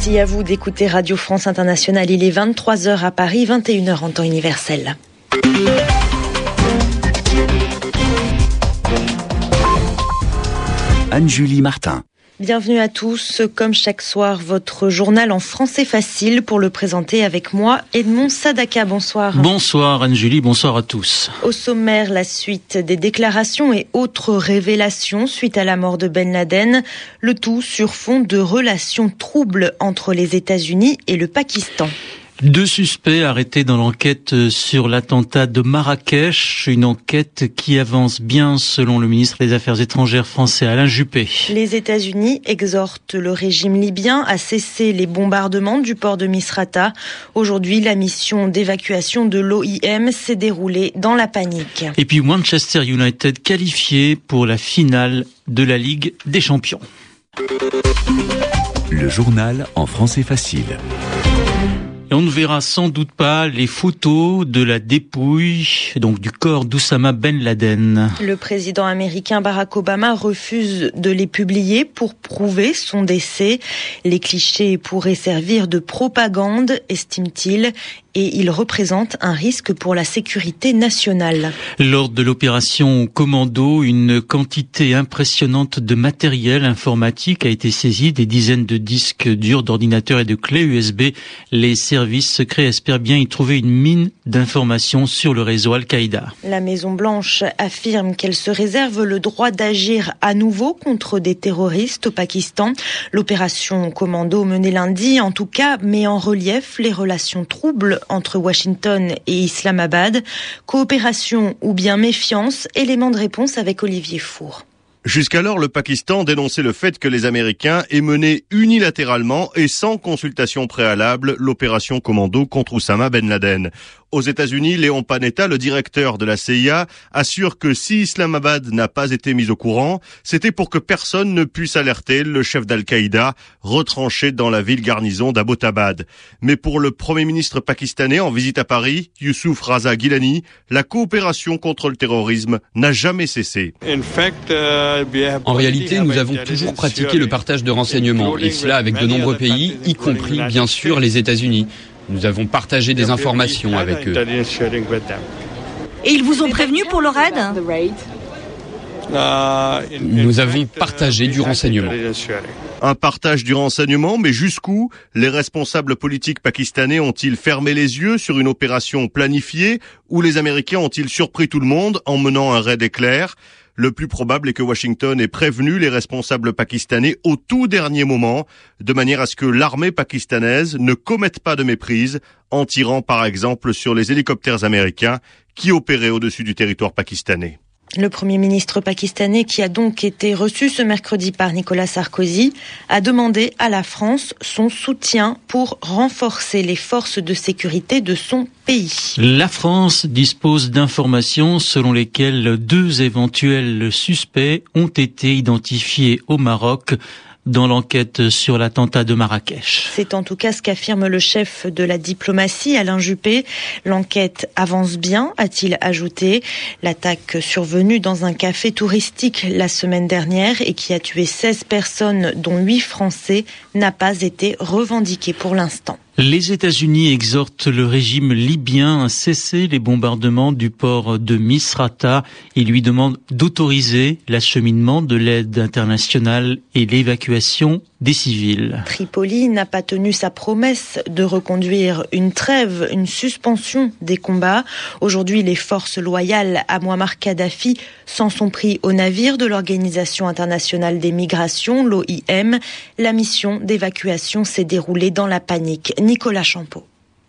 Merci à vous d'écouter Radio France Internationale. Il est 23h à Paris, 21h en temps universel. Anne-Julie Martin. Bienvenue à tous. Comme chaque soir, votre journal en français facile pour le présenter avec moi, Edmond Sadaka. Bonsoir. Bonsoir Anne-Julie, bonsoir à tous. Au sommaire, la suite des déclarations et autres révélations suite à la mort de Ben Laden. Le tout sur fond de relations troubles entre les États-Unis et le Pakistan. Deux suspects arrêtés dans l'enquête sur l'attentat de Marrakech, une enquête qui avance bien selon le ministre des Affaires étrangères français Alain Juppé. Les États-Unis exhortent le régime libyen à cesser les bombardements du port de Misrata. Aujourd'hui, la mission d'évacuation de l'OIM s'est déroulée dans la panique. Et puis Manchester United qualifié pour la finale de la Ligue des Champions. Le journal en français facile. Et on ne verra sans doute pas les photos de la dépouille, donc du corps d'Oussama Ben Laden. Le président américain Barack Obama refuse de les publier pour prouver son décès. Les clichés pourraient servir de propagande, estime-t-il, et il représente un risque pour la sécurité nationale. Lors de l'opération Commando, une quantité impressionnante de matériel informatique a été saisie, des dizaines de disques durs, d'ordinateurs et de clés USB. Les services secrets espèrent bien y trouver une mine d'informations sur le réseau Al-Qaïda. La Maison Blanche affirme qu'elle se réserve le droit d'agir à nouveau contre des terroristes au Pakistan. L'opération Commando menée lundi, en tout cas, met en relief les relations troubles entre Washington et Islamabad. Coopération ou bien méfiance, élément de réponse avec Olivier Four. Jusqu'alors, le Pakistan dénonçait le fait que les Américains aient mené unilatéralement et sans consultation préalable l'opération commando contre Oussama Ben Laden. Aux États-Unis, Léon Panetta, le directeur de la CIA, assure que si Islamabad n'a pas été mis au courant, c'était pour que personne ne puisse alerter le chef d'Al-Qaïda, retranché dans la ville garnison d'Abbottabad. Mais pour le premier ministre pakistanais en visite à Paris, Youssouf Raza Gilani, la coopération contre le terrorisme n'a jamais cessé. En réalité, nous avons toujours pratiqué le partage de renseignements, et cela avec de nombreux pays, y compris bien sûr les États-Unis. Nous avons partagé des informations avec eux. Et ils vous ont prévenu pour le raid Nous avons partagé du renseignement. Un partage du renseignement, mais jusqu'où les responsables politiques pakistanais ont-ils fermé les yeux sur une opération planifiée ou les Américains ont-ils surpris tout le monde en menant un raid éclair? Le plus probable est que Washington ait prévenu les responsables pakistanais au tout dernier moment, de manière à ce que l'armée pakistanaise ne commette pas de méprise en tirant par exemple sur les hélicoptères américains qui opéraient au-dessus du territoire pakistanais. Le Premier ministre pakistanais, qui a donc été reçu ce mercredi par Nicolas Sarkozy, a demandé à la France son soutien pour renforcer les forces de sécurité de son pays. La France dispose d'informations selon lesquelles deux éventuels suspects ont été identifiés au Maroc dans l'enquête sur l'attentat de Marrakech. C'est en tout cas ce qu'affirme le chef de la diplomatie, Alain Juppé. L'enquête avance bien, a-t-il ajouté. L'attaque survenue dans un café touristique la semaine dernière et qui a tué 16 personnes, dont 8 Français, n'a pas été revendiquée pour l'instant. Les États-Unis exhortent le régime libyen à cesser les bombardements du port de Misrata et lui demandent d'autoriser l'acheminement de l'aide internationale et l'évacuation des civils. Tripoli n'a pas tenu sa promesse de reconduire une trêve, une suspension des combats. Aujourd'hui, les forces loyales à Muammar Kadhafi s'en sont pris au navire de l'Organisation internationale des migrations, l'OIM. La mission d'évacuation s'est déroulée dans la panique.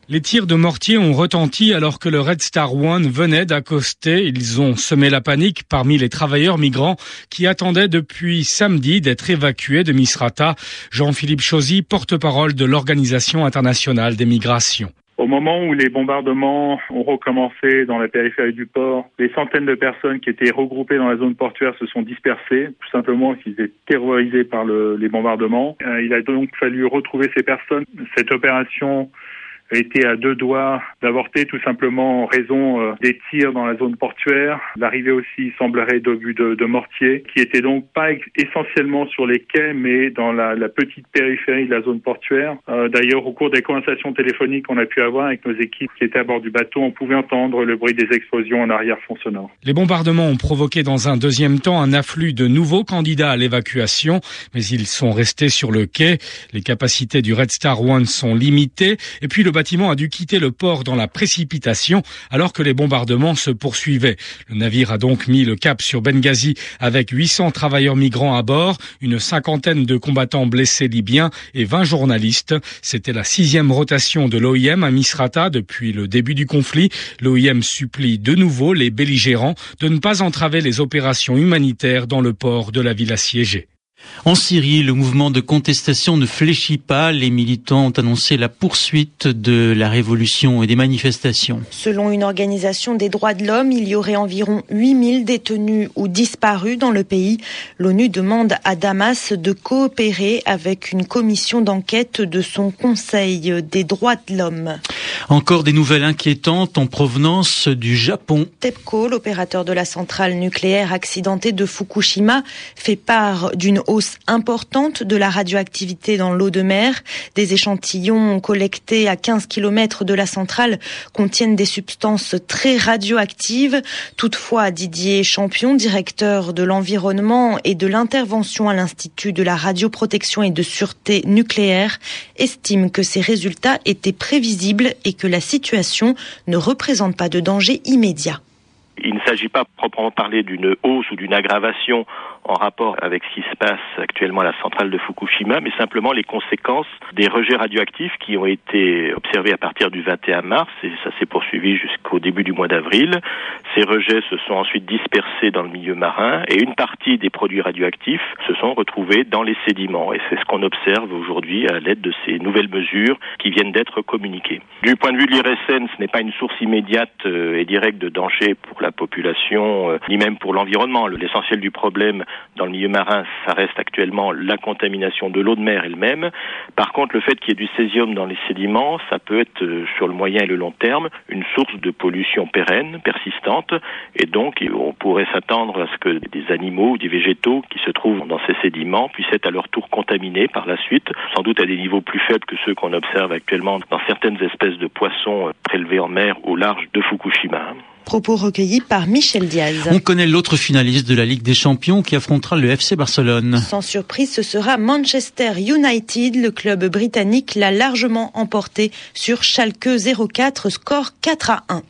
Les tirs de mortier ont retenti alors que le Red Star One venait d'accoster. Ils ont semé la panique parmi les travailleurs migrants qui attendaient depuis samedi d'être évacués de Misrata. Jean-Philippe Chosy, porte-parole de l'Organisation internationale des migrations. Au moment où les bombardements ont recommencé dans la périphérie du port, des centaines de personnes qui étaient regroupées dans la zone portuaire se sont dispersées, tout simplement parce qu'ils étaient terrorisés par le, les bombardements. Euh, il a donc fallu retrouver ces personnes. Cette opération était à deux doigts d'avorter tout simplement en raison euh, des tirs dans la zone portuaire. L'arrivée aussi semblerait d'obus de, de mortier qui étaient donc pas essentiellement sur les quais mais dans la, petite périphérie de la zone portuaire. Euh, d'ailleurs, au cours des conversations téléphoniques qu'on a pu avoir avec nos équipes qui étaient à bord du bateau, on pouvait entendre le bruit des explosions en arrière-fond sonore. Les bombardements ont provoqué dans un deuxième temps un afflux de nouveaux candidats à l'évacuation, mais ils sont restés sur le quai. Les capacités du Red Star One sont limitées et puis le bâtiment a dû quitter le port dans la précipitation alors que les bombardements se poursuivaient. Le navire a donc mis le cap sur Benghazi avec 800 travailleurs migrants à bord, une cinquantaine de combattants blessés libyens et 20 journalistes. C'était la sixième rotation de l'OIM à Misrata depuis le début du conflit. L'OIM supplie de nouveau les belligérants de ne pas entraver les opérations humanitaires dans le port de la ville assiégée. En Syrie, le mouvement de contestation ne fléchit pas. Les militants ont annoncé la poursuite de la révolution et des manifestations. Selon une organisation des droits de l'homme, il y aurait environ 8000 détenus ou disparus dans le pays. L'ONU demande à Damas de coopérer avec une commission d'enquête de son Conseil des droits de l'homme. Encore des nouvelles inquiétantes en provenance du Japon. TEPCO, l'opérateur de la centrale nucléaire accidentée de Fukushima, fait part d'une hausse importante de la radioactivité dans l'eau de mer. Des échantillons collectés à 15 km de la centrale contiennent des substances très radioactives. Toutefois, Didier Champion, directeur de l'environnement et de l'intervention à l'Institut de la radioprotection et de sûreté nucléaire, estime que ces résultats étaient prévisibles et que la situation ne représente pas de danger immédiat. Il ne s'agit pas proprement parler d'une hausse ou d'une aggravation en rapport avec ce qui se passe actuellement à la centrale de Fukushima, mais simplement les conséquences des rejets radioactifs qui ont été observés à partir du 21 mars et ça s'est poursuivi jusqu'au début du mois d'avril. Ces rejets se sont ensuite dispersés dans le milieu marin et une partie des produits radioactifs se sont retrouvés dans les sédiments et c'est ce qu'on observe aujourd'hui à l'aide de ces nouvelles mesures qui viennent d'être communiquées. Du point de vue de l'IRSN, ce n'est pas une source immédiate euh, et directe de danger pour la population euh, ni même pour l'environnement. L'essentiel du problème dans le milieu marin, ça reste actuellement la contamination de l'eau de mer elle-même. Par contre, le fait qu'il y ait du césium dans les sédiments, ça peut être euh, sur le moyen et le long terme une source de pollution pérenne, persistante, et donc on pourrait s'attendre à ce que des animaux ou des végétaux qui se trouvent dans ces sédiments puissent être à leur tour contaminés par la suite, sans doute à des niveaux plus faibles que ceux qu'on observe actuellement dans certaines espèces de poissons euh, prélevés en mer au large de Fukushima. Propos recueillis par Michel Diaz. On connaît l'autre finaliste de la Ligue des Champions qui affrontera le FC Barcelone. Sans surprise, ce sera Manchester United. Le club britannique l'a largement emporté sur Schalke 04, score 4 à 1.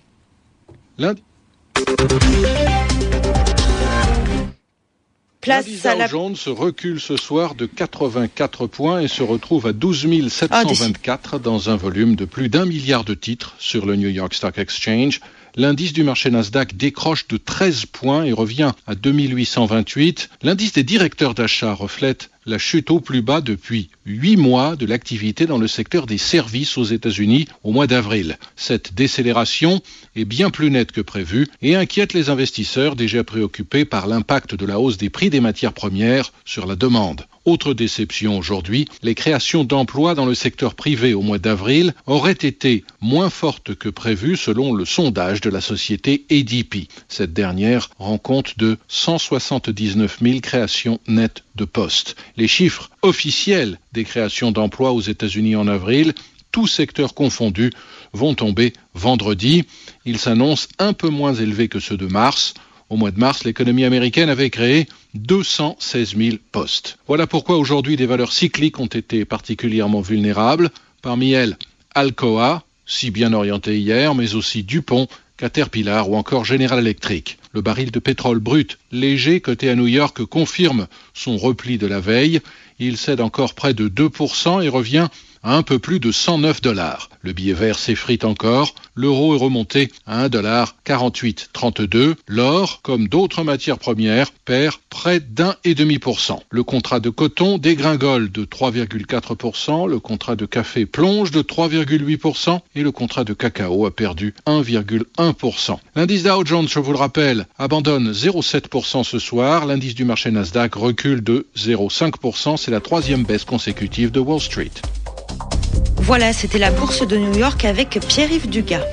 Place à la... Jones recule ce soir de 84 points et se retrouve à 12 724 dans un volume de plus d'un milliard de titres sur le New York Stock Exchange. L'indice du marché Nasdaq décroche de 13 points et revient à 2828. L'indice des directeurs d'achat reflète la chute au plus bas depuis huit mois de l'activité dans le secteur des services aux États-Unis au mois d'avril. Cette décélération est bien plus nette que prévu et inquiète les investisseurs déjà préoccupés par l'impact de la hausse des prix des matières premières sur la demande. Autre déception aujourd'hui, les créations d'emplois dans le secteur privé au mois d'avril auraient été moins fortes que prévu selon le sondage de la société ADP. Cette dernière rend compte de 179 000 créations nettes de postes. Les chiffres officiels des créations d'emplois aux États-Unis en avril, tous secteurs confondus, vont tomber vendredi. Ils s'annoncent un peu moins élevés que ceux de mars. Au mois de mars, l'économie américaine avait créé 216 000 postes. Voilà pourquoi aujourd'hui des valeurs cycliques ont été particulièrement vulnérables. Parmi elles, Alcoa, si bien orienté hier, mais aussi Dupont, Caterpillar ou encore General Electric. Le baril de pétrole brut léger coté à New York confirme son repli de la veille. Il cède encore près de 2% et revient un peu plus de 109 dollars. Le billet vert s'effrite encore. L'euro est remonté à 1 dollar 48,32. L'or, comme d'autres matières premières, perd près d'un et demi pour cent. Le contrat de coton dégringole de 3,4%. Le contrat de café plonge de 3,8% et le contrat de cacao a perdu 1,1%. L'indice Dow Jones, je vous le rappelle, abandonne 0,7% ce soir. L'indice du marché Nasdaq recule de 0,5%. C'est la troisième baisse consécutive de Wall Street. Voilà, c'était la bourse de New York avec Pierre-Yves Dugas.